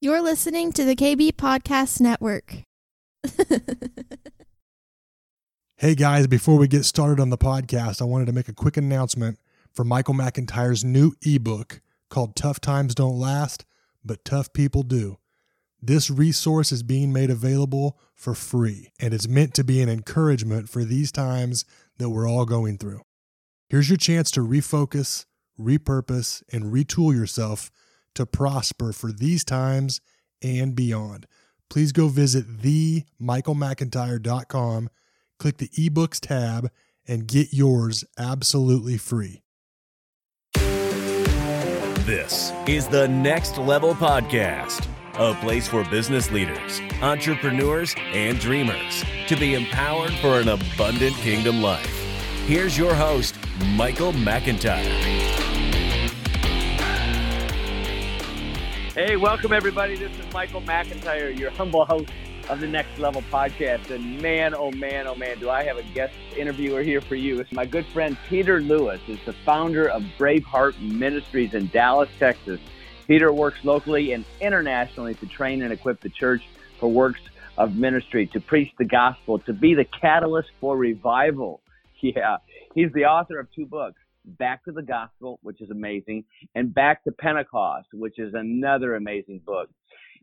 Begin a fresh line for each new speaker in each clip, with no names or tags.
You're listening to the KB Podcast Network.
Hey guys, before we get started on the podcast, I wanted to make a quick announcement for Michael McIntyre's new ebook called Tough Times Don't Last, but Tough People Do. This resource is being made available for free and it's meant to be an encouragement for these times that we're all going through. Here's your chance to refocus, repurpose, and retool yourself to prosper for these times and beyond. Please go visit themichaelmcintyre.com click the ebooks tab and get yours absolutely free.
This is the Next Level Podcast, a place for business leaders, entrepreneurs, and dreamers to be empowered for an abundant kingdom life. Here's your host, Michael McIntyre.
Hey, welcome everybody. This is Michael McIntyre, your humble host of the Next Level podcast. And man, oh man, oh man, do I have a guest interviewer here for you. It's my good friend Peter Lewis is the founder of Braveheart Ministries in Dallas, Texas. Peter works locally and internationally to train and equip the church for works of ministry, to preach the gospel, to be the catalyst for revival. Yeah, he's the author of two books. Back to the Gospel, which is amazing, and Back to Pentecost, which is another amazing book.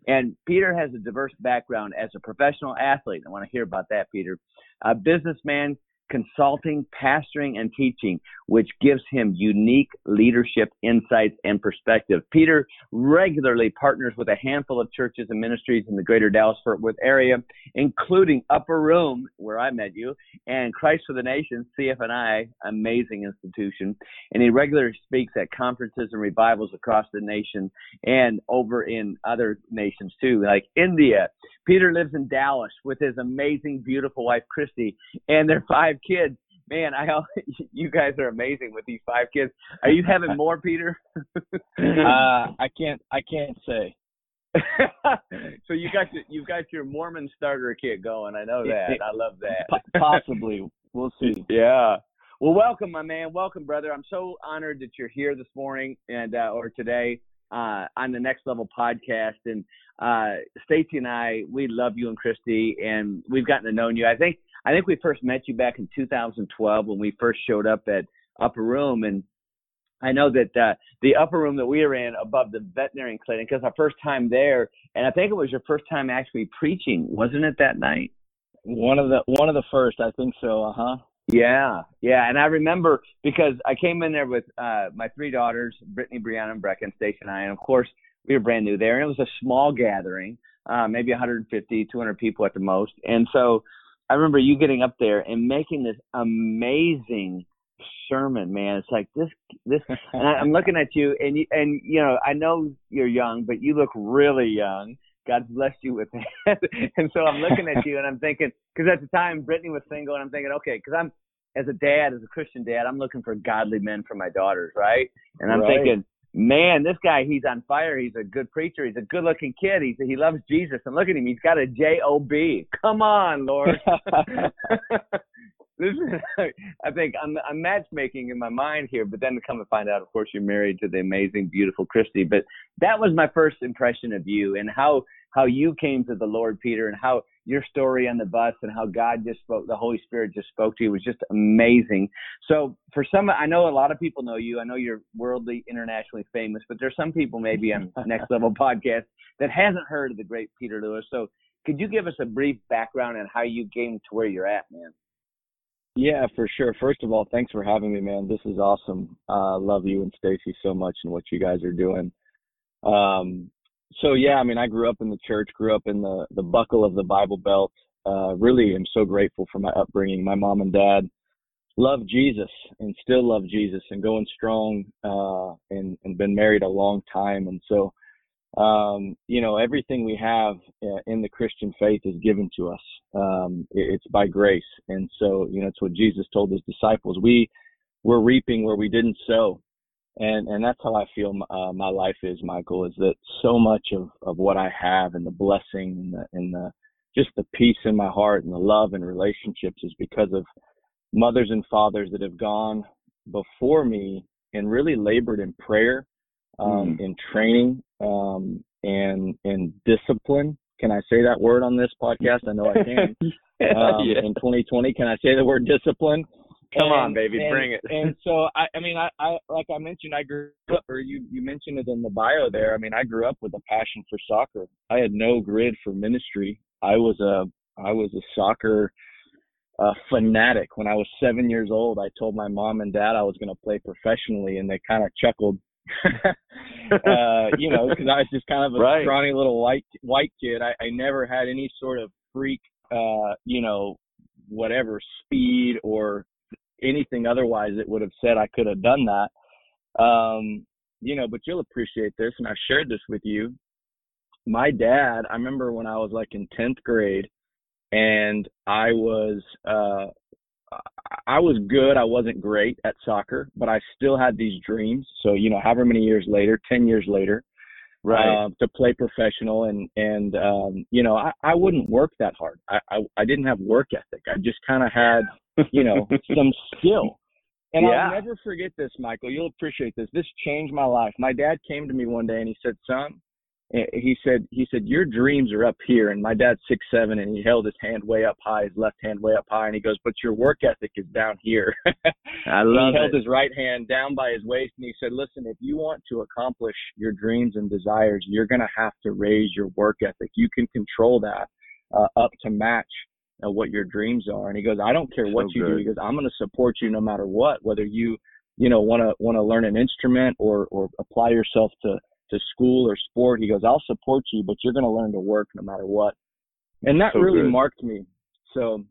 And Peter has a diverse background as a professional athlete. I want to hear about that, Peter. A businessman, consulting, pastoring, and teaching, which gives him unique leadership insights and perspective. Peter regularly partners with a handful of churches and ministries in the greater Dallas Fort Worth area, including Upper Room, where I met you, and Christ for the Nations, CFNI, amazing institution. And he regularly speaks at conferences and revivals across the nation and over in other nations too, like India. Peter lives in Dallas with his amazing, beautiful wife, Christy, and their five kids man, I you guys are amazing with these five kids. Are you having more, Peter?
uh, I can't. I can't say.
so you got your, you've got your Mormon starter kit going. I know that. I love that.
Possibly, we'll see.
Yeah. Well, welcome, my man. Welcome, brother. I'm so honored that you're here this morning and uh, or today uh, on the Next Level podcast. And uh, Stacy and I, we love you and Christy, and we've gotten to know you. I think I think we first met you back in 2012 when we first showed up at Upper Room, and I know that uh, the upper room that we were in above the veterinary clinic was our first time there, and I think it was your first time actually preaching, wasn't it that night?
One of the one of the first, I think so. Uh huh.
Yeah, yeah, and I remember because I came in there with uh my three daughters, Brittany, Brianna, and Brecken, Stacy, and I, and of course we were brand new there, and it was a small gathering, uh, maybe 150, 200 people at the most, and so I remember you getting up there and making this amazing sermon, man. It's like this, this, and I, am looking at you, and you, and you know, I know you're young, but you look really young. God bless you with that. and so I'm looking at you, and I'm thinking, because at the time Brittany was single, and I'm thinking, okay, because I'm as a dad, as a Christian dad, I'm looking for godly men for my daughters, right? And I'm right. thinking, man, this guy, he's on fire. He's a good preacher. He's a good looking kid. He's, he loves Jesus. And look at him. He's got a J O B. Come on, Lord. this is, I think I'm, I'm matchmaking in my mind here, but then to come and find out, of course, you're married to the amazing, beautiful Christy. But that was my first impression of you and how, how you came to the Lord, Peter, and how your story on the bus and how God just spoke, the Holy Spirit just spoke to you was just amazing. So for some, I know a lot of people know you. I know you're worldly, internationally famous, but there's some people maybe on Next Level Podcast that hasn't heard of the great Peter Lewis. So could you give us a brief background on how you came to where you're at, man?
Yeah, for sure. First of all, thanks for having me, man. This is awesome. I uh, love you and Stacy so much and what you guys are doing. Um, so yeah, I mean, I grew up in the church, grew up in the the buckle of the Bible Belt. Uh, really, am so grateful for my upbringing. My mom and dad love Jesus and still love Jesus and going strong uh, and and been married a long time. And so, um, you know, everything we have uh, in the Christian faith is given to us. Um, it's by grace, and so you know, it's what Jesus told his disciples. We we're reaping where we didn't sow and and that's how I feel uh, my life is, Michael. Is that so much of of what I have and the blessing and the and the just the peace in my heart and the love and relationships is because of mothers and fathers that have gone before me and really labored in prayer, um, mm. in training, um, and and discipline. Can I say that word on this podcast? I know I can. um,
yeah.
In 2020, can I say the word discipline?
Come on, baby,
and-
bring it.
and so I, I mean, I, I, like I mentioned, I grew up, or you, you mentioned it in the bio there. I mean, I grew up with a passion for soccer. I had no grid for ministry. I was a, I was a soccer uh, fanatic. When I was seven years old, I told my mom and dad I was going to play professionally, and they kind of chuckled. uh, you know, because I was just kind of a
Right.
scrawny little white white kid. I, I never had any sort of freak, uh, you know, whatever speed or anything otherwise that would have said I could have done that. Um, you know, but you'll appreciate this, and I've shared this with you. My dad, I remember when I was like in tenth grade, and I was uh I was good. I wasn't great at soccer, but I still had these dreams. So, you know, however many years later, 10 years later,
Right.
uh, to play professional and, and, um, you know, I, I wouldn't work that hard. I, I, I didn't have work ethic. I just kind of had, you know, some skill. And
Yeah.
I'll never forget this, Michael. You'll appreciate this. This changed my life. My dad came to me one day and he said, son, he said, he said, your dreams are up here. And my dad's six, seven and he held his hand way up high, his left hand way up high. And he goes, but your work ethic is down here.
I love
he held
it.
his right hand down by his waist and he said, Listen, if you want to accomplish your dreams and desires, you're going to have to raise your work ethic. You can control that uh, up to match uh, what your dreams are. And he goes, I don't care what
So
you do.
good.
He goes, I'm going to support you no matter what, whether you, you know, want to want to learn an instrument or or apply yourself to to school or sport. He goes, I'll support you, but you're going to learn to work no matter what. And that
So
really
good.
marked me. So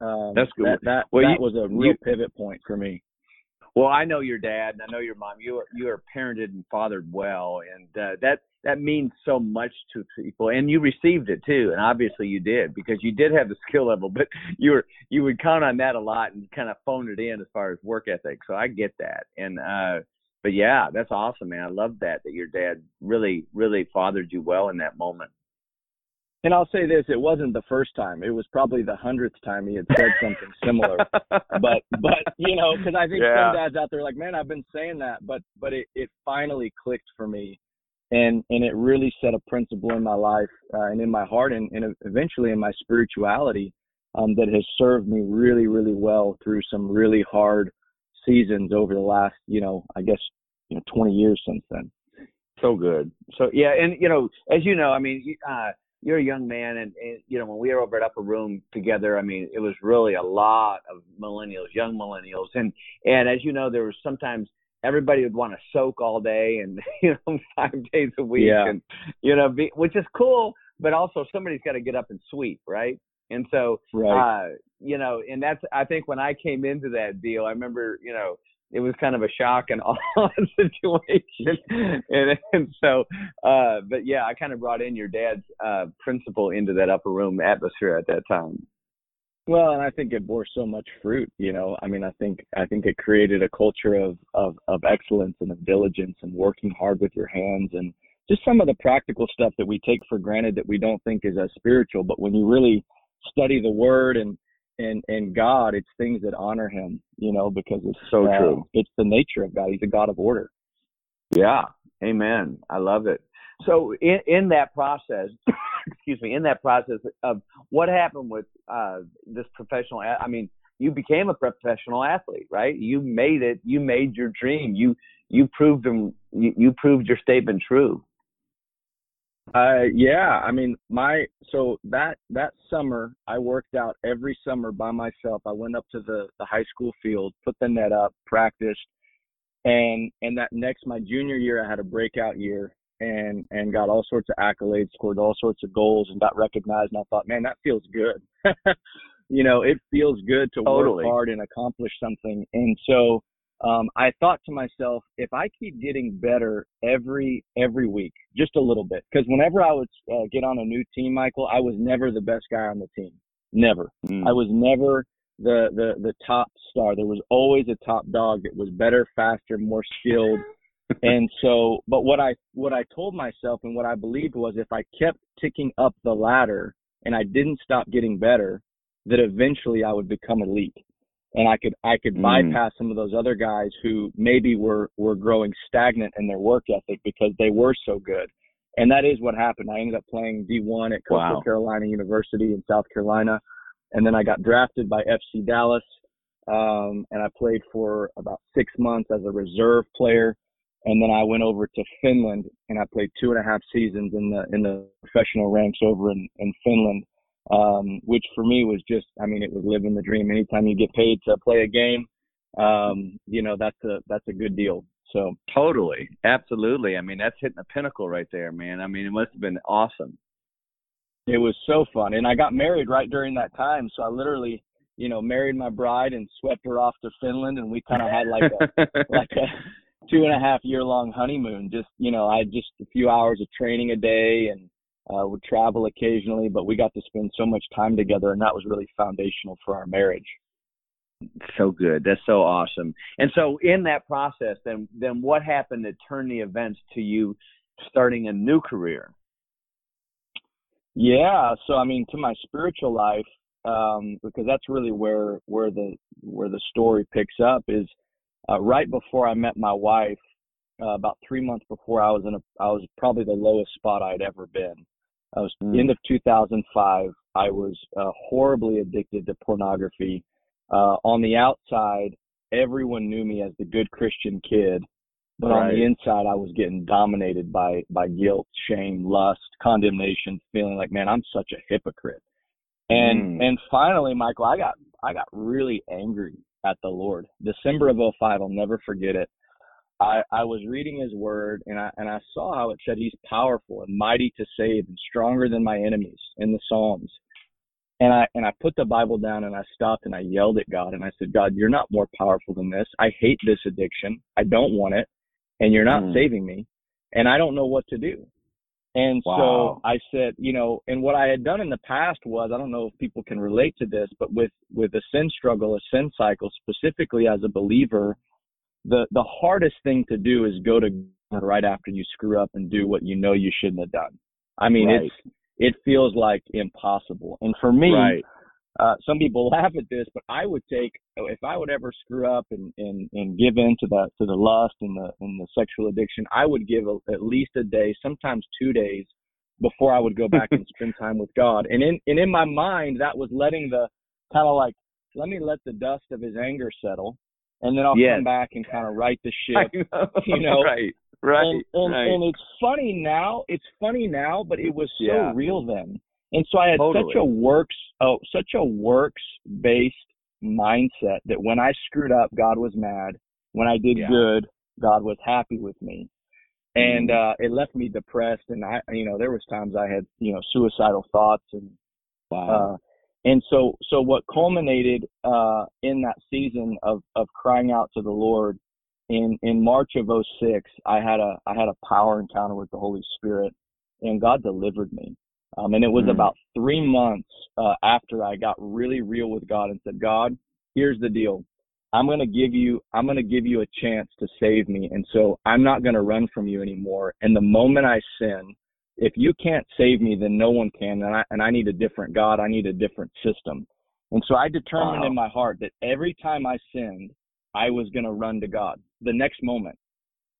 um,
That's good.
That that,
Well,
that
you-
was a real
you-
pivot point for me.
Well, I know your dad, and I know your mom. You are you are parented and fathered well, and uh, that that means so much to people. And you received it too, and obviously you did because you did have the skill level, but you were you would count on that a lot and kind of phone it in as far as work ethic. So I get that, and uh, but yeah, that's awesome, man. I love that that your dad really really fathered you well in that moment.
And I'll say this: it wasn't the first time. It was probably the hundredth time he had said something similar. but but you know, because I think
Yeah.
some dads out there are like, man, I've been saying that, but but it it finally clicked for me, and and it really set a principle in my life uh, and in my heart and and eventually in my spirituality um, that has served me really really well through some really hard seasons over the last you know I guess you know 20 years since then.
so good. So yeah, and you know, as you know, I mean, uh, you're a young man, and, and you know, when we were over at Upper Room together, I mean, it was really a lot of millennials, young millennials, and and as you know, there was sometimes everybody would want to soak all day and you know five days a week,
Yeah.
and you know, be, which is cool, but also somebody's got to get up and sweep, right? And so
Right.
uh, you know, and that's I think when I came into that deal, I remember, you know, it was kind of a shock and awe situation, and, and so, uh, but yeah, I kind of brought in your dad's uh, principle into that upper room atmosphere at that time.
Well, and I think it bore so much fruit. You know, I mean, I think I think it created a culture of of of excellence and of diligence and working hard with your hands and just some of the practical stuff that we take for granted that we don't think is as spiritual. But when you really study the Word and and and God, it's things that honor Him. You know, because it's
So
uh,
true.
It's the nature of God. He's a God of order.
Yeah, amen. I love it. So in in that process, excuse me, in that process of what happened with uh, this professional, I mean, you became a professional athlete, right? You made it. You made your dream. You you proved them. You, you proved your statement true.
Uh, yeah, I mean, my so that that summer I worked out every summer by myself. I went up to the the high school field, put the net up, practiced, and and that next my junior year I had a breakout year and and got all sorts of accolades, scored all sorts of goals, and got recognized. And I thought, man, that feels good. you know, it feels good to
Totally.
work hard and accomplish something. And so um, I thought to myself, if I keep getting better every every week, just a little bit, because whenever I would uh, get on a new team, Michael, I was never the best guy on the team. Never.
Mm.
I was never the the the top star. There was always a top dog that was better, faster, more skilled. and so, but what I what I told myself and what I believed was if I kept ticking up the ladder and I didn't stop getting better, that eventually I would become elite. And I could I could
Mm.
bypass some of those other guys who maybe were were growing stagnant in their work ethic because they were so good. And that is what happened. I ended up playing D1 at Coastal wow. Carolina University in South Carolina. And then I got drafted by FC Dallas. Um, and I played for about six months as a reserve player. And then I went over to Finland and I played two and a half seasons in the, in the professional ranks over in, in Finland. Um, which for me was just, I mean, it was living the dream. Anytime you get paid to play a game, um, you know, that's a, that's a good deal. So
totally, absolutely. I mean, that's hitting the pinnacle right there, man. I mean, it must have been awesome.
It was so fun, and I got married right during that time. So I literally, you know, married my bride and swept her off to Finland, and we kind of had like a like a two and a half year long honeymoon. Just you know, I had just a few hours of training a day and uh, would travel occasionally, but we got to spend so much time together, and that was really foundational for our marriage
so good. That's so awesome. And so in that process, then then what happened to turn the events to you starting a new career?
Yeah, so I mean, to my spiritual life, um, because that's really where where the where the story picks up is uh, right before I met my wife, uh, about three months before I was in a I was probably the lowest spot I'd ever been. I was mm. end of 2005. I was uh, horribly addicted to pornography uh, on the outside, everyone knew me as the good Christian kid, but right. on the inside, I was getting dominated by by guilt, shame, lust, condemnation, feeling like, man, I'm such a hypocrite. And mm. and finally, Michael, I got I got really angry at the Lord. December of 05, I'll never forget it. I, I was reading his word and I and I saw how it said he's powerful and mighty to save and stronger than my enemies in the Psalms. And I and I put the Bible down and I stopped and I yelled at God and I said, God, you're not more powerful than this. I hate this addiction. I don't want it, and you're not mm. saving me, and I don't know what to do. And wow. so I said, you know, and what I had done in the past was, I don't know if people can relate to this, but with with a sin struggle, a sin cycle, specifically as a believer, the the hardest thing to do is go to God right after you screw up and do what you know you shouldn't have done. I mean, right. it's it feels like impossible. And for me, right. uh, some people laugh at this, but I would take if I would ever screw up and and, and give in to the to the lust and the and the sexual addiction, I would give a, at least a day, sometimes two days, before I would go back and spend time with God. And in and in my mind, that was letting the kind of like let me let the dust of His anger settle, and then I'll yes. come back and kind of right the ship.
Know.
You know,
right. Right.
And, and,
right.
and it's funny now. It's funny now, but it was so
yeah.
real then. And so I had
totally.
such a works, oh, such a works based mindset that when I screwed up, God was mad. When I did
yeah.
good, God was happy with me. And
mm-hmm.
uh it left me depressed and I you know, there was times I had, you know, suicidal thoughts and
wow.
uh and so so what culminated uh in that season of of crying out to the Lord in in March of 06, I had a I had a power encounter with the Holy Spirit, and God delivered me. Um, and it was mm. about three months uh, after I got really real with God and said, God, here's the deal. I'm gonna give you I'm gonna give you a chance to save me, and so I'm not gonna run from you anymore. And the moment I sin, if you can't save me, then no one can, and I and I need a different God. I need a different system. And so I determined
wow.
in my heart that every time I sinned, I was going to run to God the next moment.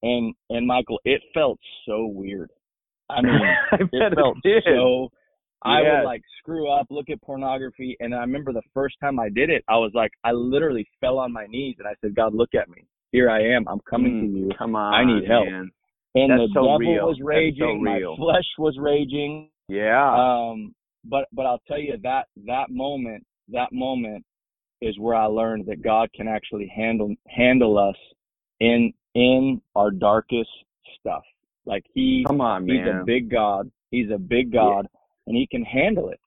And and Michael, it felt so weird. I mean,
I
it felt
it
so. I
yes.
would like screw up, look at pornography, and I remember the first time I did it, I was like, I literally fell on my knees and I said, God, look at me. Here I am. I'm coming
mm,
to you.
Come on,
I need help.
Man.
And
That's
the
so
devil
real.
was raging.
So
my flesh was raging.
Yeah.
Um, but but I'll tell you that that moment, that moment is where I learned that God can actually handle handle us in in our darkest stuff. Like he
Come on,
he's
man.
a big God. He's a big God and he can handle it.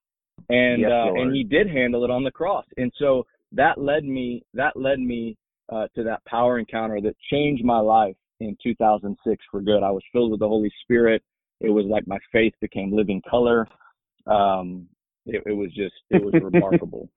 And
Yes,
uh and he did handle it on the cross. And so that led me that led me uh to that power encounter that changed my life in 2006 for good. I was filled with the Holy Spirit. It was like my faith became living color. Um it, it was just it was remarkable.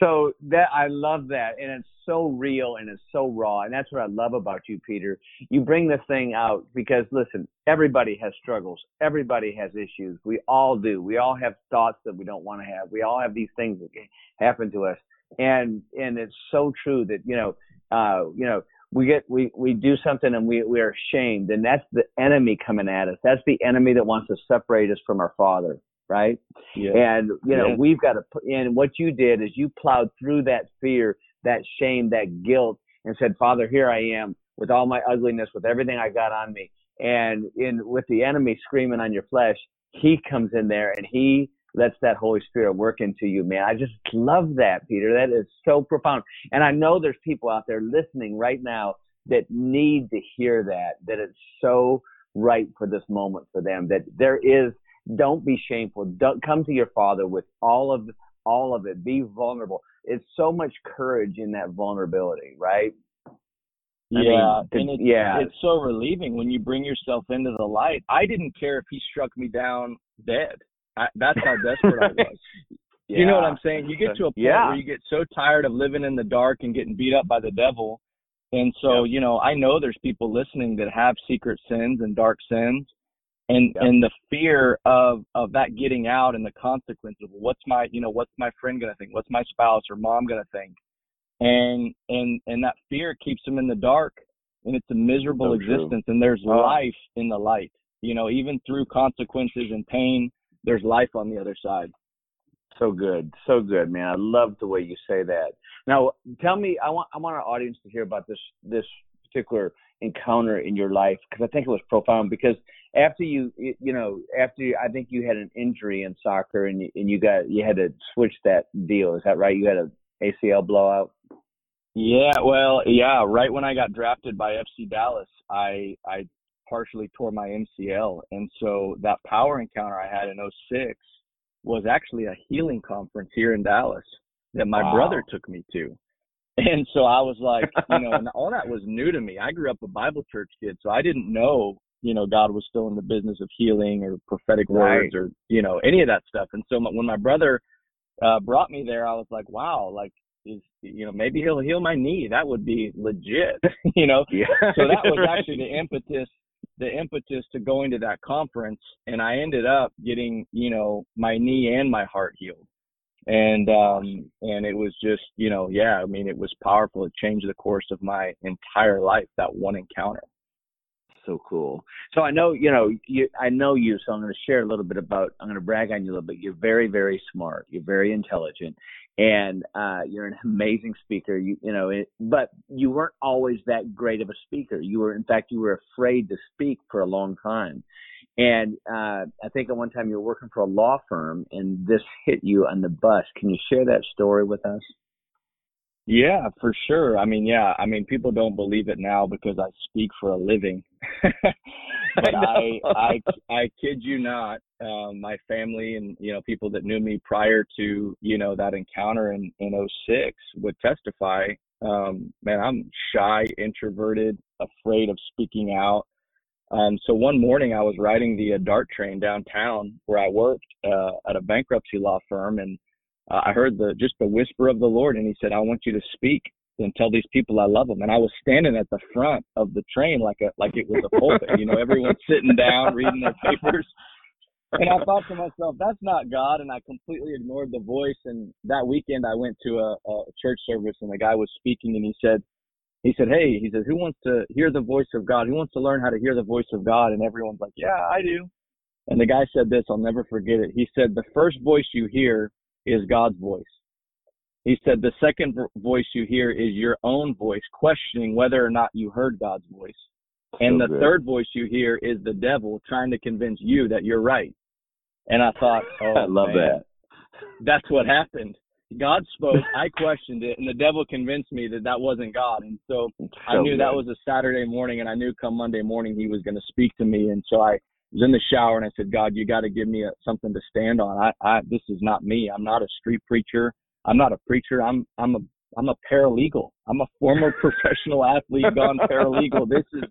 So that I love that, and it's so real and it's so raw, and that's what I love about you, Peter. You bring this thing out because listen, everybody has struggles, everybody has issues. We all do. We all have thoughts that we don't want to have. We all have these things that happen to us, and and it's so true that you know, uh, you know, we get we we do something and we we are shamed and that's the enemy coming at us. That's the enemy that wants to separate us from our Father, right?
Yeah.
And you know
Yeah.
we've got to. put And what you did is you plowed through that fear, that shame, that guilt, and said, Father, here I am with all my ugliness, with everything I got on me, and in with the enemy screaming on your flesh, He comes in there and He lets that Holy Spirit work into you, man. I just love that, Peter. That is so profound. And I know there's people out there listening right now that need to hear that, that it's so right for this moment for them, that there is, don't be shameful. Don't come to your father with all of, all of it. Be vulnerable. It's so much courage in that vulnerability, right? I
Yeah,
mean,
and it's,
yeah.
it's so relieving when you bring yourself into the light. I didn't care if he struck me down dead. I, that's how desperate I was. You know what I'm saying? You get to a point
Yeah.
where you get so tired of living in the dark and getting beat up by the devil. And so, you know, I know there's people listening that have secret sins and dark sins. And
Yep.
and the fear of of that getting out and the consequences of what's my you know, what's my friend gonna think? What's my spouse or mom gonna think? And and and that fear keeps them in the dark and it's a miserable
So true.
existence and there's
Oh.
life in the light. You know, even through consequences and pain, there's life on the other side.
So good, so good, man. I love the way you say that. Now, tell me, I want I want our audience to hear about this this particular encounter in your life because I think it was profound. Because after you you know after you, I think you had an injury in soccer and you, and you got you had to switch that deal. Is that right? You had a ACL blowout.
Yeah, well, yeah, right when I got drafted by FC Dallas, I I partially tore my MCL. And so that power encounter I had in '06 was actually a healing conference here in Dallas that my
Wow.
brother took me to. And so I was like, you know, and all that was new to me. I grew up a Bible church kid, so I didn't know, you know, God was still in the business of healing or prophetic words or, you know, any of that stuff. And so my, when my brother uh brought me there, I was like, wow, like is you know, maybe he'll heal my knee. That would be legit, you know.
Yeah.
So that was
Right.
actually the impetus the impetus to going to that conference and I ended up getting, you know, my knee and my heart healed. And um and it was just, you know, yeah, I mean it was powerful. It changed the course of my entire life, that one encounter.
so cool. So I know, you know, you, I know you, so I'm going to share a little bit about, I'm going to brag on you a little bit. You're very, very smart. You're very intelligent and, uh, you're an amazing speaker. You, you know, it, but you weren't always that great of a speaker. You were, in fact, you were afraid to speak for a long time. And, uh, I think at one time you were working for a law firm and this hit you on the bus. Can you share that story with us?
Yeah, for sure. I mean, yeah, I mean people don't believe it now because I speak for a living. but I. I I kid you not, um my family and you know people that knew me prior to, you know, that encounter in in '06 would testify um man, I'm shy, introverted, afraid of speaking out. Um so one morning I was riding the uh, DART train downtown where I worked uh at a bankruptcy law firm and uh, I heard the just the whisper of the Lord, and He said, "I want you to speak and tell these people I love them." And I was standing at the front of the train like a like it was a pulpit, you know, everyone's sitting down reading their papers. And I thought to myself, "That's not God," and I completely ignored the voice. And that weekend, I went to a, a church service, and the guy was speaking, and he said, "He said, hey, he said, who wants to hear the voice of God? Who wants to learn how to hear the voice of God?" And everyone's like, "Yeah, I do." And the guy said this, I'll never forget it. He said, "The first voice you hear." is God's voice. He said the second voice you hear is your own voice questioning whether or not you heard God's voice. And
So
the
good.
third voice you hear is the devil trying to convince you that you're right. And I thought, oh,
I love
man,
that.
That's what happened. God spoke, I questioned it, and the devil convinced me that that wasn't God. And so I
So
knew that was a Saturday morning, and I knew come Monday morning he was going to speak to me. And so I was in the shower and I said, God, you got to give me a, something to stand on. I, I, this is not me. I'm not a street preacher. I'm not a preacher. I'm, I'm a, I'm a paralegal. I'm a former professional athlete gone paralegal. This is,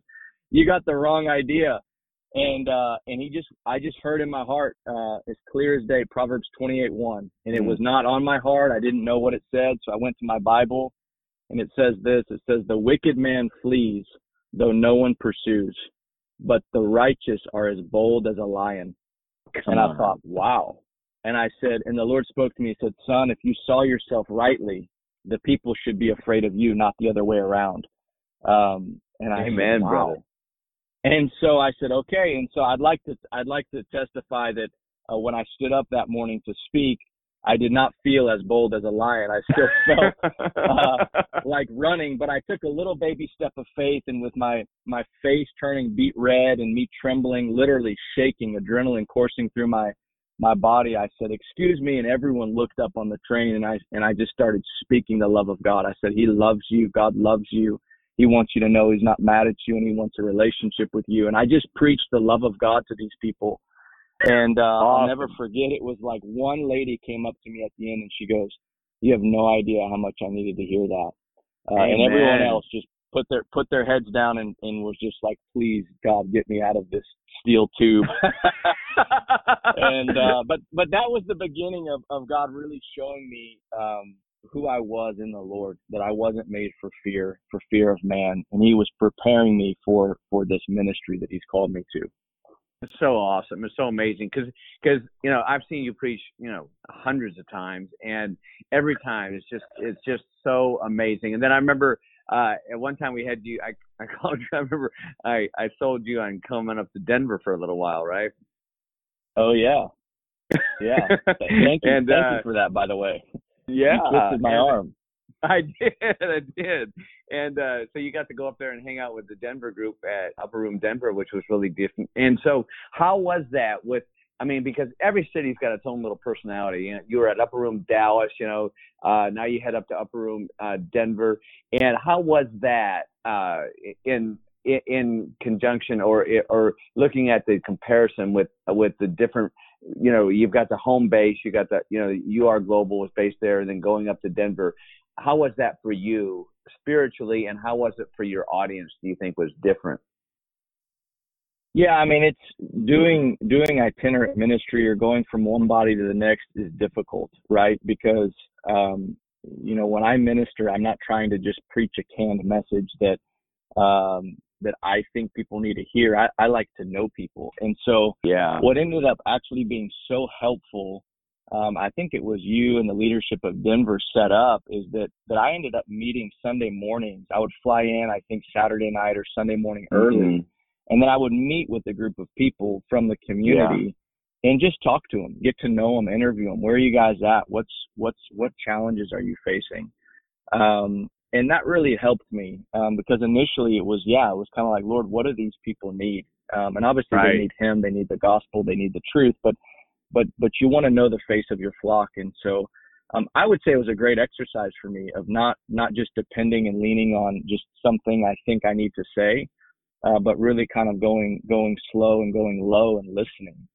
you got the wrong idea. And, uh, and he just, I just heard in my heart, uh, as clear as day, Proverbs 28, 1. And it
Mm.
was not on my heart. I didn't know what it said. So I went to my Bible and it says this, it says, the wicked man flees though no one pursues but the righteous are as bold as a lion.
Come
and I
on.
thought, wow. And I said, and the Lord spoke to me, He said, son, if you saw yourself rightly, the people should be afraid of you, not the other way around. Um, and I
Amen,
said, wow.
brother.
And so I said, okay. And so I'd like to, I'd like to testify that uh, when I stood up that morning to speak, I did not feel as bold as a lion. I still felt uh, like running, but I took a little baby step of faith, and with my my face turning beet red and me trembling, literally shaking, adrenaline coursing through my my body, I said, "Excuse me," and everyone looked up on the train, and I and I just started speaking the love of God. I said, "He loves you. God loves you. He wants you to know He's not mad at you, and He wants a relationship with you." And I just preached the love of God to these people and uh,
awesome.
I'll never forget. It was like one lady came up to me at the end and she goes, "You have no idea how much I needed to hear that." Uh, and everyone else just put their put their heads down and, and was just like, "Please, God, get me out of this steel tube." and uh, but but that was the beginning of of God really showing me um, who I was in the Lord. That I wasn't made for fear, for fear of man, and He was preparing me for for this ministry that He's called me to.
It's so awesome. It's so amazing because because you know I've seen you preach you know hundreds of times and every time it's just it's just so amazing. And then I remember uh at one time we had you I I called you I remember I I sold you on coming up to Denver for a little while right.
Oh yeah, yeah. Thank you,
and,
thank
uh,
you for that. By the way,
Yeah,
you twisted my arm.
I did, I did, and uh, so you got to go up there and hang out with the Denver group at Upper Room Denver, which was really different. And so, how was that? With, I mean, because every city's got its own little personality. You, know, you were at Upper Room Dallas, you know, uh, now you head up to Upper Room uh, Denver, and how was that uh, in in- conjunction or or looking at the comparison with with the different you know you've got the home base you got the you know you are global was based there and then going up to denver. How was that for you spiritually and how was it for your audience do you think was different
Yeah, I mean it's doing doing itinerant ministry or going from one body to the next is difficult, right? Because um, you know when I minister, I'm not trying to just preach a canned message that um, that I think people need to hear. I, I like to know people, and so
yeah
what ended up actually being so helpful um, i think it was you and the leadership of denver set up is that that i ended up meeting sunday mornings i would fly in i think saturday night or sunday morning early
Mhm.
And then i would meet with a group of people from the community and just talk to them get to know them interview them where are you guys at? What's what's what challenges are you facing? Um, and that really helped me um, because initially it was yeah it was kind of like lord what do these people need? Um, and obviously
Right.
they need him they need the gospel they need the truth but but but you want to know the face of your flock. And so um, I would say it was a great exercise for me of not not just depending and leaning on just something I think I need to say, uh, but really kind of going going slow and going low and listening.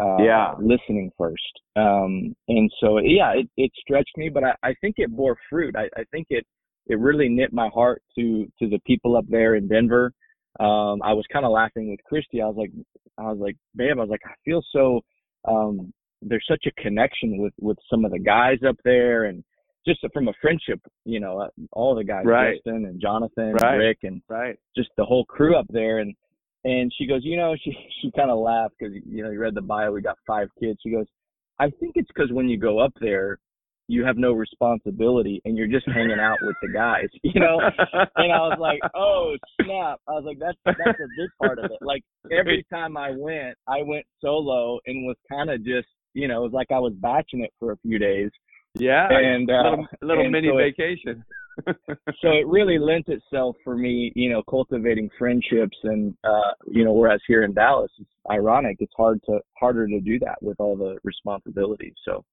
Uh,
Yeah.
listening first. Um, and so yeah, it, it stretched me, but I, I think it bore fruit. I, I think it it really knit my heart to to the people up there in Denver. Um, I was kind of laughing with Christy. I was like, I was like, babe, I was like, I feel so. Um, there's such a connection with with some of the guys up there, and just from a friendship, you know, uh, all the guys,
Right.
Justin and Jonathan,
Right.
and Rick, and
right
just the whole crew up there. And and she goes, you know, she she kind of laughed because you know you read the bio. We got five kids. She goes, I think it's because when you go up there, you have no responsibility and you're just hanging out with the guys, you know. And I was like, oh snap! I was like, that's that's a big part of it. Like every time I went, I went solo and was kind of just, you know, it was like I was batching it for a few days.
Yeah
And, uh,
little, little
and
mini
so it-
vacation
so it really lent itself for me, you know, cultivating friendships and uh, you know, whereas here in Dallas, it's ironic, it's hard to harder to do that with all the responsibilities. So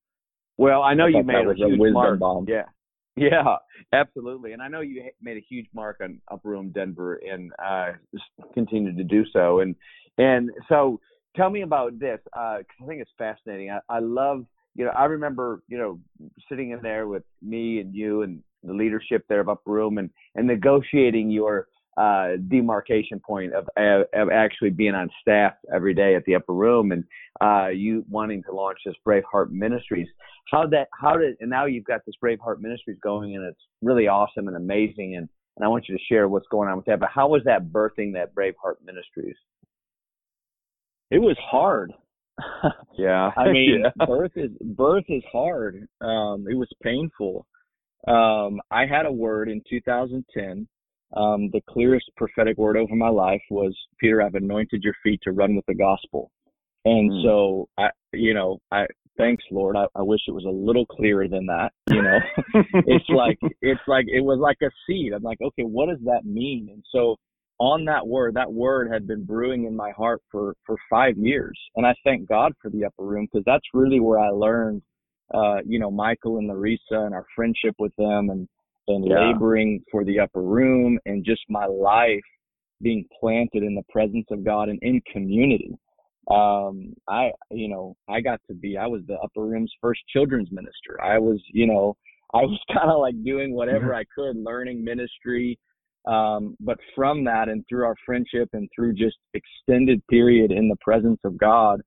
Well, I know
I
you made a
a
huge
wisdom
mark.
bomb.
Yeah, yeah, absolutely. And I know you made a huge mark on Upper Room Denver, and uh, just continue to do so. And and so, tell me about this because I think it's fascinating. I, I love, you know, I remember, you know, sitting in there with me and you and the leadership there of Upper Room, and and negotiating your uh, demarcation point of, of of actually being on staff every day at the Upper Room, and uh, you wanting to launch this Braveheart Ministries how that how did and now you've got this Braveheart Ministries going and it's really awesome and amazing and and I want you to share what's going on with that. But how was that birthing that Braveheart Ministries?
it was hard.
Yeah,
I mean,
Yeah.
birth is birth is hard. Um, it was painful. Um, I had a word in 2010 um, the clearest prophetic word over my life was, Peter, I've anointed your feet to run with the gospel. And mm. so I, you know, I, thanks Lord. I, I wish it was a little clearer than that. You know, it's like, it's like, it was like a seed. I'm like, okay, what does that mean? And so on that word, that word had been brewing in my heart for, for five years. And I thank God for the upper room because that's really where I learned, uh, you know, Michael and Larissa and our friendship with them and, and yeah. laboring for the upper room and just my life being planted in the presence of God and in community. Um, I, you know, I got to be, I was the upper room's first children's minister. I was, you know, I was kind of like doing whatever mm-hmm. I could, learning ministry, um, but from that and through our friendship and through just extended period in the presence of God,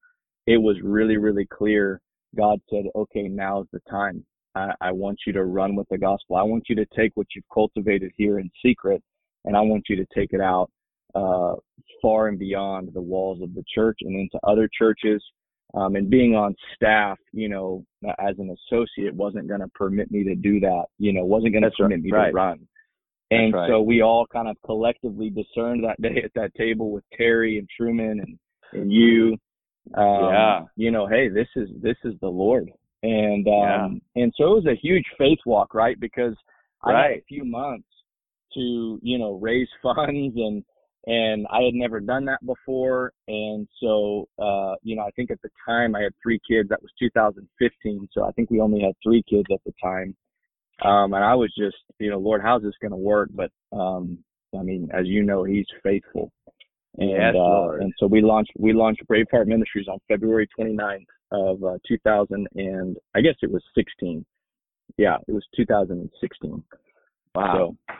it was really, really clear. God said, okay, now's the time. I, I want you to run with the gospel. I want you to take what you've cultivated here in secret and I want you to take it out, uh, far and beyond the walls of the church and into other churches. Um, and being on staff, you know, as an associate wasn't going to permit me to do that, you know, wasn't going to permit right. me to run. And right. so we all kind of collectively discerned that day at that table with Terry and Truman and, and you. Um, yeah. You know, hey, this is this is the Lord, and um, yeah. and so it was a huge faith walk, right? Because right. I had a few months to you know raise funds and and I had never done that before, and so uh, you know I think at the time I had three kids. That was 2015, so I think we only had three kids at the time. Um, and I was just, you know, Lord, how's this going to work? But, um, I mean, as you know, he's faithful. And, yes, uh, and so we launched, we launched Braveheart Ministries on February 29th of, uh, 2000 and I guess it was 16. Yeah, it was 2016.
Wow. So,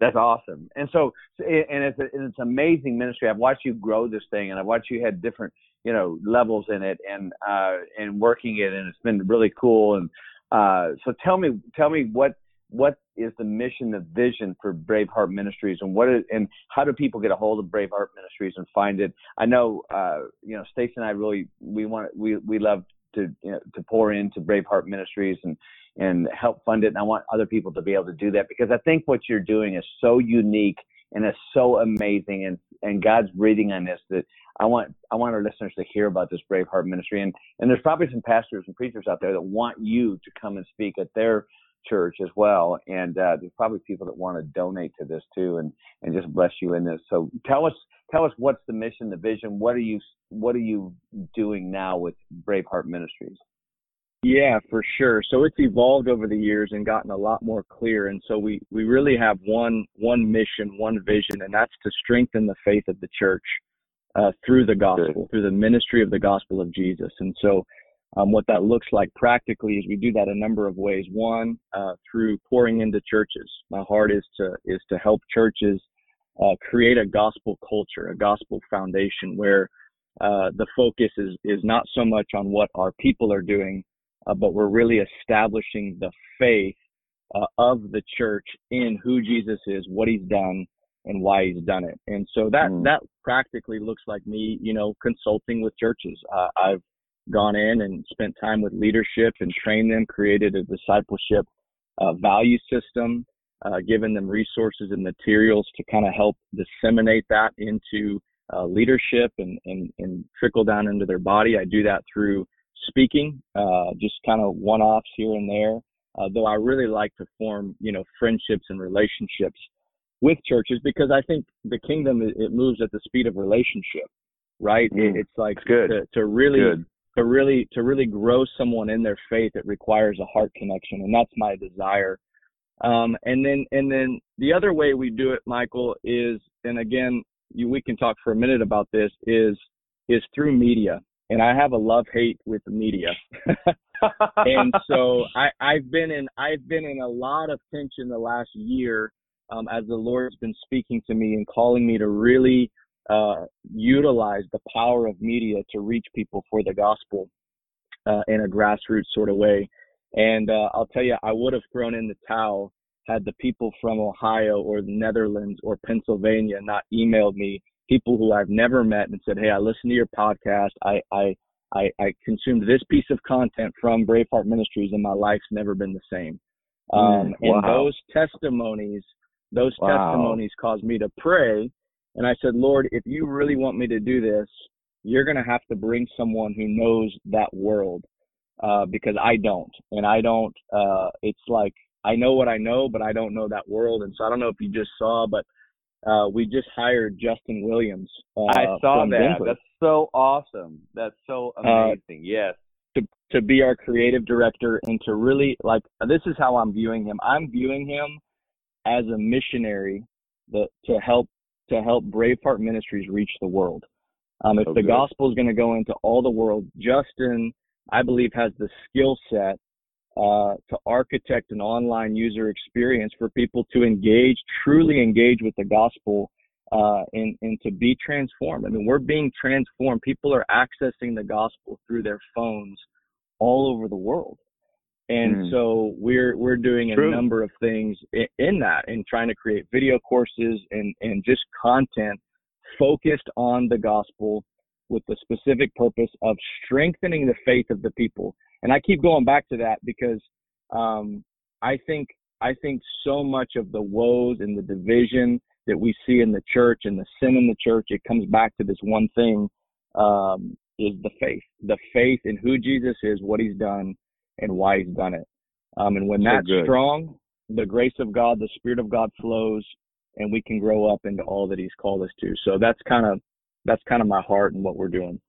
that's awesome. And so, and it's, it's amazing ministry. I've watched you grow this thing and I've watched you had different, you know, levels in it and, uh, and working it. And it's been really cool. And, uh, so tell me, tell me what what is the mission, the vision for Braveheart Ministries, and what is, and how do people get a hold of Braveheart Ministries and find it? I know, uh, you know, Stacy and I really we want we we love to you know, to pour into Braveheart Ministries and and help fund it, and I want other people to be able to do that because I think what you're doing is so unique and it's so amazing, and and God's breathing on this that I want I want our listeners to hear about this Braveheart ministry, and and there's probably some pastors and preachers out there that want you to come and speak at their church as well, and uh, there's probably people that want to donate to this too, and and just bless you in this. So tell us tell us what's the mission, the vision. What are you what are you doing now with Braveheart Ministries?
Yeah, for sure. So it's evolved over the years and gotten a lot more clear. And so we, we really have one one mission, one vision, and that's to strengthen the faith of the church uh, through the gospel, through the ministry of the gospel of Jesus. And so, um, what that looks like practically is we do that a number of ways. One, uh, through pouring into churches. My heart is to is to help churches uh, create a gospel culture, a gospel foundation where uh, the focus is is not so much on what our people are doing, uh, but we're really establishing the faith uh, of the church in who Jesus is, what He's done, and why he's done it. And so that mm. that practically looks like me, you know, consulting with churches. Uh, I've gone in and spent time with leadership and trained them, created a discipleship uh, value system, uh, given them resources and materials to kind of help disseminate that into uh, leadership and, and, and trickle down into their body. I do that through speaking, uh, just kind of one-offs here and there. Uh, though I really like to form, you know, friendships and relationships with churches because I think the kingdom it moves at the speed of relationship, right? Mm, it's like
good.
To, to really good. to really to really grow someone in their faith. It requires a heart connection, and that's my desire. Um, and then and then the other way we do it, Michael, is and again you, we can talk for a minute about this is is through media. And I have a love hate with media. and so I, I've been in I've been in a lot of tension the last year um, as the Lord's been speaking to me and calling me to really uh, utilize the power of media to reach people for the gospel uh, in a grassroots sort of way. And uh, I'll tell you, I would have thrown in the towel had the people from Ohio or the Netherlands or Pennsylvania not emailed me, people who I've never met and said, Hey, I listened to your podcast. I, I, I, I consumed this piece of content from Braveheart Ministries and my life's never been the same. Hmm, um, mm, wow. And those testimonies Those
Wow.
testimonies caused me to pray. And I said, Lord, if you really want me to do this, you're going to have to bring someone who knows that world uh, because I don't. And I don't, uh, it's like I know what I know, but I don't know that world. And so I don't know if you just saw, but uh, we just hired Justin Williams. Uh,
I saw that.
Denver
That's so awesome. That's so
Uh,
amazing. yes.
to to be our creative director and to really like this is how I'm viewing him. I'm viewing him as a missionary that to help to help Braveheart Ministries reach the world. Um, if
So
the gospel is going to go into all the world, Justin, I believe, has the skill set uh, to architect an online user experience for people to engage, truly engage with the gospel, uh, and and to be transformed. I mean, we're being transformed. People are accessing the gospel through their phones all over the world. And
Mm.
so we're we're doing a
True.
number of things in, in that and trying to create video courses and and just content focused on the gospel with the specific purpose of strengthening the faith of the people. And I keep going back to that because um, I think I think so much of the woes and the division that we see in the church and the sin in the church, it comes back to this one thing um, is the faith, the faith in who Jesus is, what he's done, and why he's done it. Um, and when
So
that's
good.
strong, the grace of God, the Spirit of God flows, and we can grow up into all that He's called us to. So that's kind of that's kind of my heart and what we're doing.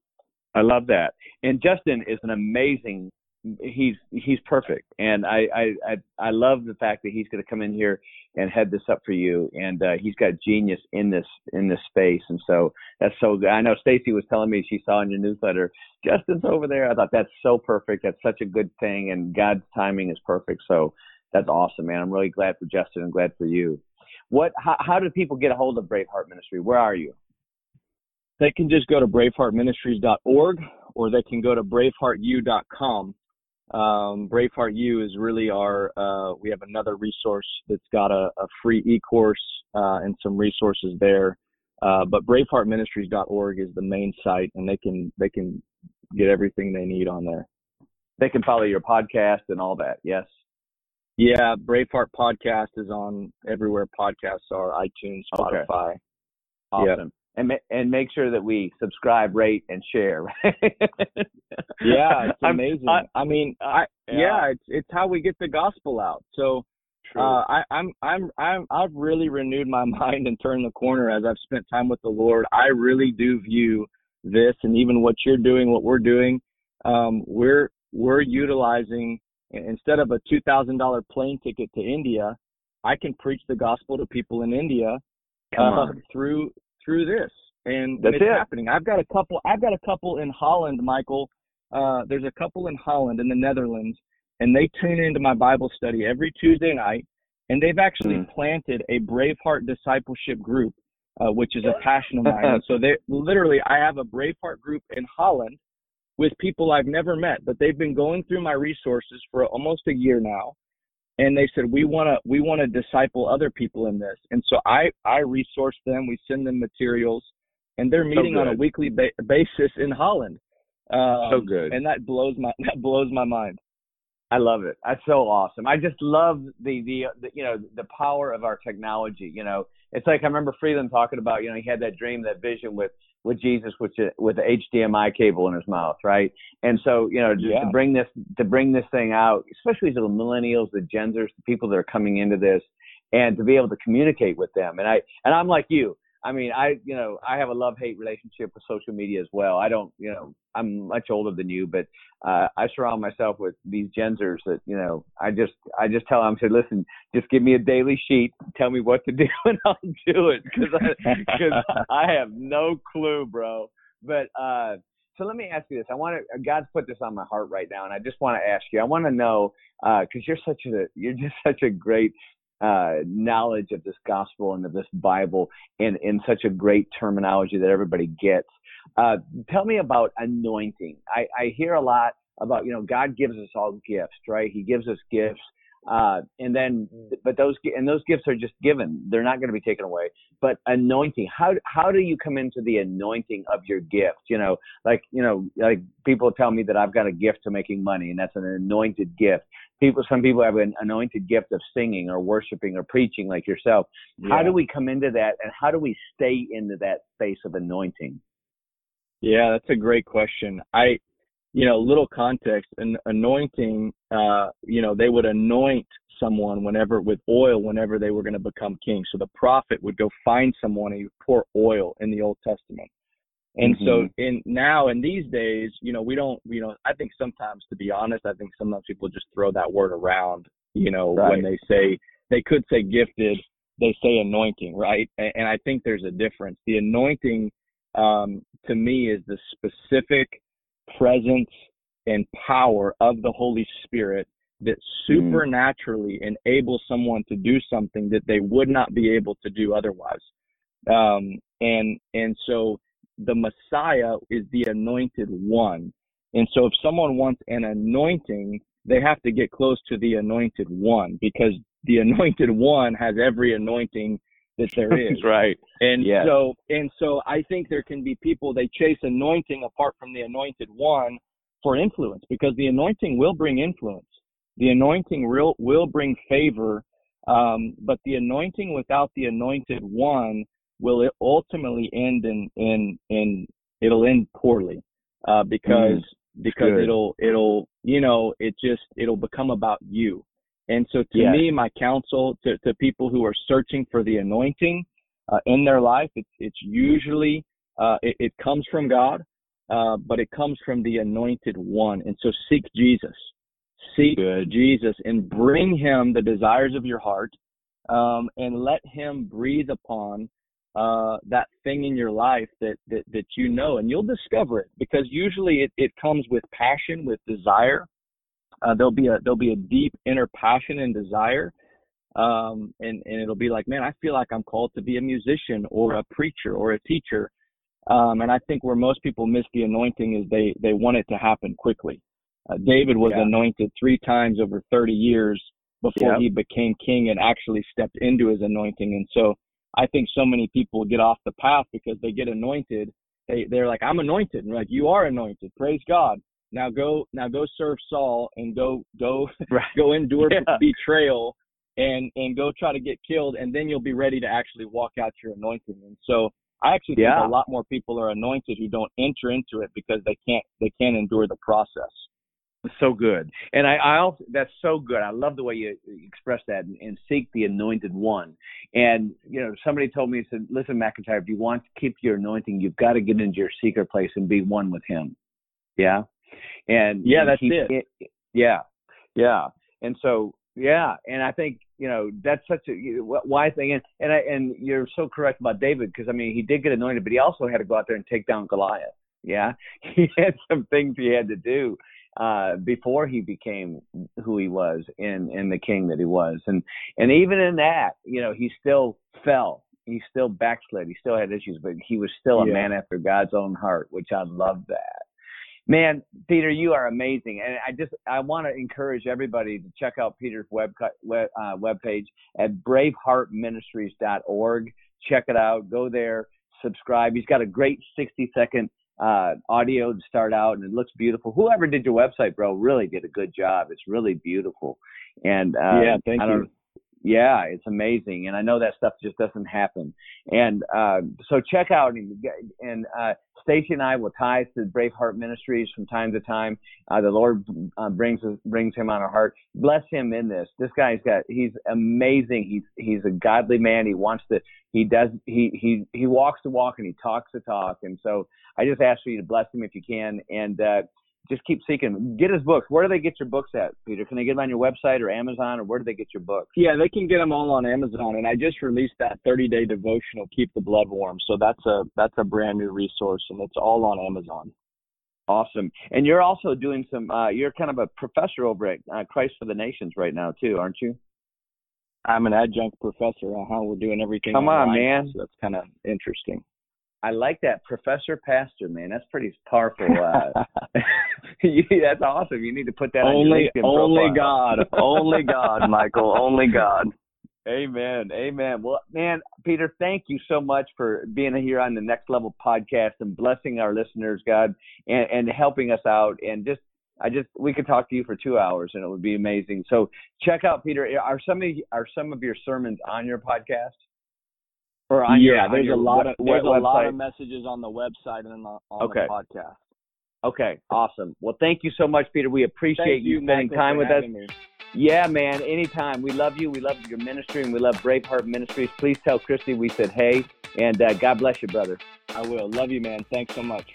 I love that. And Justin is an amazing. He's he's perfect, and I I I, I love the fact that he's going to come in here and head this up for you. And uh, he's got genius in this in this space, and so that's so good. I know Stacy was telling me she saw in your newsletter Justin's over there. I thought that's so perfect. That's such a good thing, and God's timing is perfect. So that's awesome, man. I'm really glad for Justin and glad for you. What? How, how do people get a hold of Braveheart Ministry? Where are you?
They can just go to braveheartministries.org or they can go to braveheartu.com. Um, Braveheart U is really our, uh, we have another resource that's got a, a free e-course, uh, and some resources there. Uh, but braveheartministries.org is the main site and they can, they can get everything they need on there.
They can follow your podcast and all that. Yes.
Yeah. Braveheart podcast is on everywhere podcasts are, iTunes, Spotify.
Okay.
Spotify.
Awesome. And ma- and make sure that we subscribe, rate, and share.
Yeah. It's amazing.
I-
I, mean, I,
Yeah.
yeah, it's, it's how we get the gospel out. So. Uh, I, I'm I'm I'm I've really renewed my mind and turned the corner as I've spent time with the Lord. I really do view this and even what you're doing, what we're doing. Um, we're we're utilizing instead of a two thousand dollar plane ticket to India, I can preach the gospel to people in India uh, through through this, and
That's
it's
it.
happening. I've got a couple. I've got a couple in Holland, Michael. Uh, there's a couple in Holland in the Netherlands, and they tune into my Bible study every Tuesday night, and they've actually
Mm.
planted a Braveheart discipleship group, uh, which is a passion of mine. so they literally, I have a Braveheart group in Holland with people I've never met, but they've been going through my resources for almost a year now and they said we want to we want to disciple other people in this and so i i resource them we send them materials and they're meeting on a weekly ba- basis in holland um,
So good.
and that blows my that blows my mind
I love it. That's so awesome. I just love the, the the you know the power of our technology. You know, it's like I remember Freeland talking about. You know, he had that dream, that vision with with Jesus, with with the HDMI cable in his mouth, right? And so you know, just
Yeah.
to bring this to bring this thing out, especially to the millennials, the Genzers, the people that are coming into this, and to be able to communicate with them. And I and I'm like you. I mean, I you know I have a love hate relationship with social media as well. I don't you know I'm much older than you, but uh, I surround myself with these gensers that you know I just I just tell them I said listen just give me a daily sheet. Tell me what to do and I'll do it. Because I, cause I have no clue bro. But uh so let me ask you this. I want to God's put this on my heart right now and I just want to ask you I want to know because you're such a you're just such a great uh knowledge of this gospel and of this Bible in in such a great terminology that everybody gets uh, tell me about anointing. I, I hear a lot about, you know, God gives us all gifts, right? He gives us gifts. Uh, and then, but those and those gifts are just given; they're not going to be taken away. But anointing, how how do you come into the anointing of your gift? You know, like you know, like people tell me that I've got a gift to making money, and that's an anointed gift. People, some people have an anointed gift of singing or worshiping or preaching, like yourself. Yeah. How do we come into that, and how do we stay into that space of anointing?
Yeah, that's a great question. I you know, little context, an anointing, uh, you know, they would anoint someone whenever with oil whenever they were going to become king. So the prophet would go find someone and pour oil in the Old Testament. And mm-hmm. so in now in these days, you know, we don't, you know, I think sometimes to be honest, I think sometimes people just throw that word around, you know, right. when they say they could say gifted, they say anointing, right? And, and I think there's a difference. The anointing um, to me is the specific presence and power of the Holy Spirit that mm. supernaturally mm. enables someone to do something that they would not be able to do otherwise. Um, and and so the Messiah is the anointed one. And so if someone wants an anointing, they have to get close to the anointed one because the anointed one has every anointing that there is.
right.
And yes. so and so I think there can be people they chase anointing apart from the anointed one for influence because the anointing will bring influence. The anointing will will bring favor, um, but the anointing without the anointed one will it ultimately end in in in it'll end poorly uh, because mm, because good. it'll it'll you know it just it'll become about you and so to yes. me, my counsel to, to people who are searching for the anointing uh, in their life, it's, it's usually, uh, it, it, comes from God, uh, but it comes from the anointed one. And so seek Jesus, seek Good. Jesus and bring him the desires of your heart, um, and let him breathe upon, uh, that thing in your life that, that, that you know, and you'll discover it because usually it, it comes with passion, with desire, uh, there'll be a there'll be a deep inner passion and desire, um, and and it'll be like, man, I feel like I'm called to be a musician or a preacher or a teacher. Um, and I think where most people miss the anointing is they they want it to happen quickly. Uh, David was yeah. anointed three times over 30 years before he became king and actually stepped into his anointing. And so I think so many people get off the path because they get anointed. They they're like, I'm anointed. And like, you are anointed. Praise God. Now go now go serve Saul and go go right. go endure yeah. betrayal and and go try to get killed and then you'll be ready to actually walk out your anointing. And so I actually yeah. think a lot more people are anointed who don't enter into it because they can't they can't endure the process.
So good, and I, I also that's so good. I love the way you express that and, and seek the anointed one. And you know, somebody told me, said, "Listen, McIntyre, if you want to keep your anointing, you've got to get into your secret place and be one with Him." Yeah, and
yeah, that's it.
it. Yeah, yeah, and so yeah, and I think you know that's such a wise thing, and and I, and you're so correct about David because I mean he did get anointed, but he also had to go out there and take down Goliath. Yeah, he had some things he had to do uh before he became who he was in in the king that he was and and even in that you know he still fell he still backslid he still had issues but he was still a yeah. man after god's own heart which i love that Man, Peter, you are amazing, and I just I want to encourage everybody to check out Peter's web web uh, webpage at braveheartministries.org. Check it out. Go there, subscribe. He's got a great 60 second uh, audio to start out, and it looks beautiful. Whoever did your website, bro, really did a good job. It's really beautiful, and uh,
yeah, thank you
yeah, it's amazing, and I know that stuff just doesn't happen. And uh, so check out and, and uh, Stacy and I will tie to Braveheart Ministries from time to time. Uh, the Lord uh, brings brings him on our heart. Bless him in this. This guy's got he's amazing. He's he's a godly man. He wants to. He does. He he he walks the walk and he talks the talk. And so I just ask for you to bless him if you can. And uh, just keep seeking. Get his books. Where do they get your books at, Peter? Can they get them on your website or Amazon, or where do they get your books?
Yeah, they can get them all on Amazon. And I just released that 30-day devotional, "Keep the Blood Warm." So that's a that's a brand new resource, and it's all on Amazon.
Awesome. And you're also doing some. Uh, you're kind of a professor over at uh, Christ for the Nations right now too, aren't you?
I'm an adjunct professor. Uh, how we're doing everything.
Come on, man.
So that's kind of interesting.
I like that professor pastor man. That's pretty powerful. Uh, That's awesome. You need to put that
only,
on
Only God. only God, Michael. Only God.
Amen. Amen. Well, man, Peter, thank you so much for being here on the Next Level podcast and blessing our listeners, God, and, and helping us out. And just, I just, we could talk to you for two hours and it would be amazing. So check out Peter. Are some of are some of your sermons on your podcast?
Or on yeah, your, there's your a lot of there's website? a lot of messages on the website and on, on
okay.
the podcast.
Okay, awesome. Well, thank you so much, Peter. We appreciate
you,
you spending
Michael,
time with us.
Me.
Yeah, man, anytime. We love you. We love your ministry, and we love Braveheart Ministries. Please tell Christy we said hey, and uh, God bless you, brother.
I will. Love you, man. Thanks so much.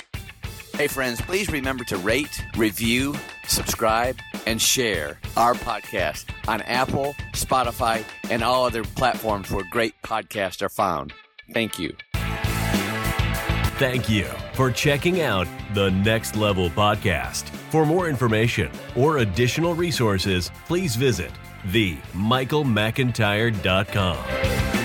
Hey, friends, please remember to rate, review, subscribe, and share our podcast on Apple, Spotify, and all other platforms where great podcasts are found. Thank you.
Thank you for checking out the Next Level Podcast. For more information or additional resources, please visit themichaelmcintyre.com.